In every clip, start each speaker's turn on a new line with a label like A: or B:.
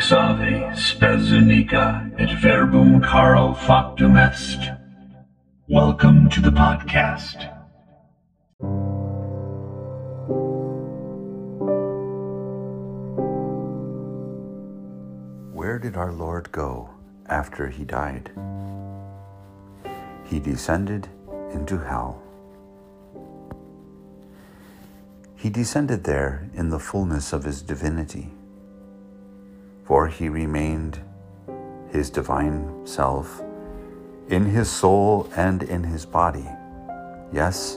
A: cruxave spes unica et verbum caro factum est. Welcome to the podcast.
B: Where did our Lord go after he died? He descended into hell. He descended there in the fullness of his divinity, for he remained his divine self in his soul and in his body. Yes,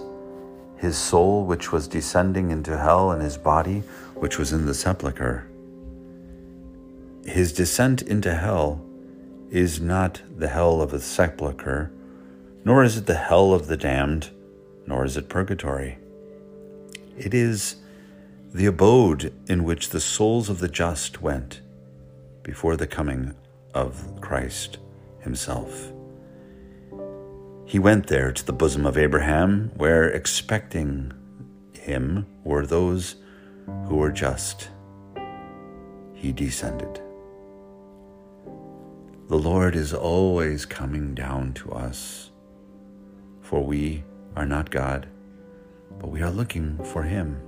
B: his soul, which was descending into hell, and his body, which was in the sepulchre. His descent into hell is not the hell of the sepulchre, nor is it the hell of the damned, nor is it purgatory. It is the abode in which the souls of the just went before the coming of Christ Himself. He went there to the bosom of Abraham, where expecting him were those who were just. He descended. The Lord is always coming down to us, for we are not God but we are looking for Him.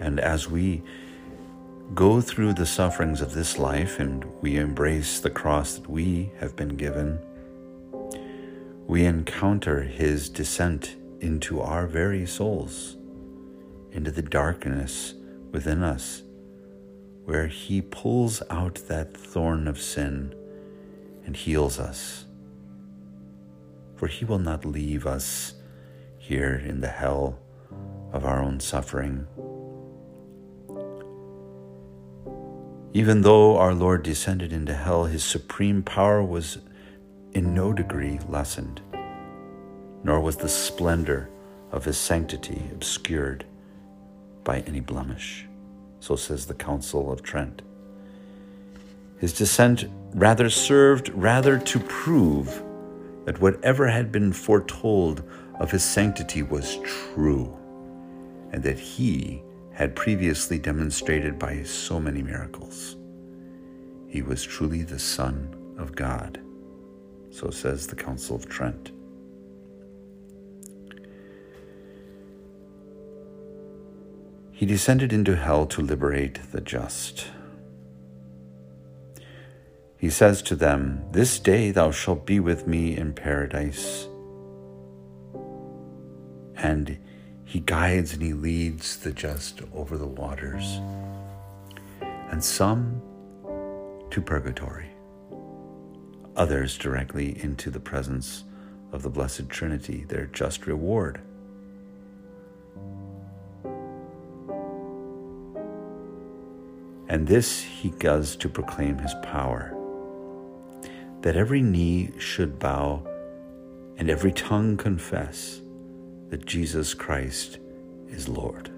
B: And as we go through the sufferings of this life and we embrace the cross that we have been given, we encounter His descent into our very souls, into the darkness within us, where He pulls out that thorn of sin and heals us. For He will not leave us here in the hell of our own suffering. Even though our Lord descended into hell, his supreme power was in no degree lessened, nor was the splendor of his sanctity obscured by any blemish. So says the Council of Trent. His descent rather served rather to prove that whatever had been foretold of his sanctity was true, and that he had previously demonstrated by so many miracles. He was truly the Son of God, so says the Council of Trent. He descended into hell to liberate the just. He says to them, This day thou shalt be with me in paradise and he guides and he leads the just over the waters, and some to purgatory, others directly into the presence of the Blessed Trinity, their just reward. And this he does to proclaim his power, that every knee should bow and every tongue confess that Jesus Christ is Lord.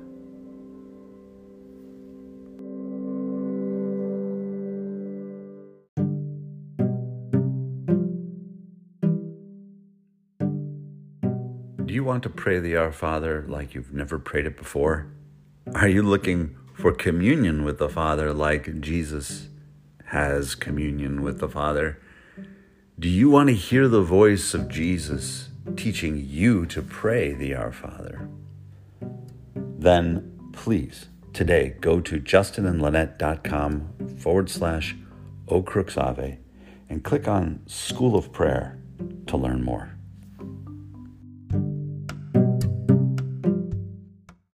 B: Do you want to pray the Our Father like you've never prayed it before? Are you looking for communion with the Father like Jesus has communion with the Father? Do you want to hear the voice of Jesus teaching you to pray the Our Father, then please today go to justinandlynette.com forward slash O Crux Ave and click on School of Prayer to learn more.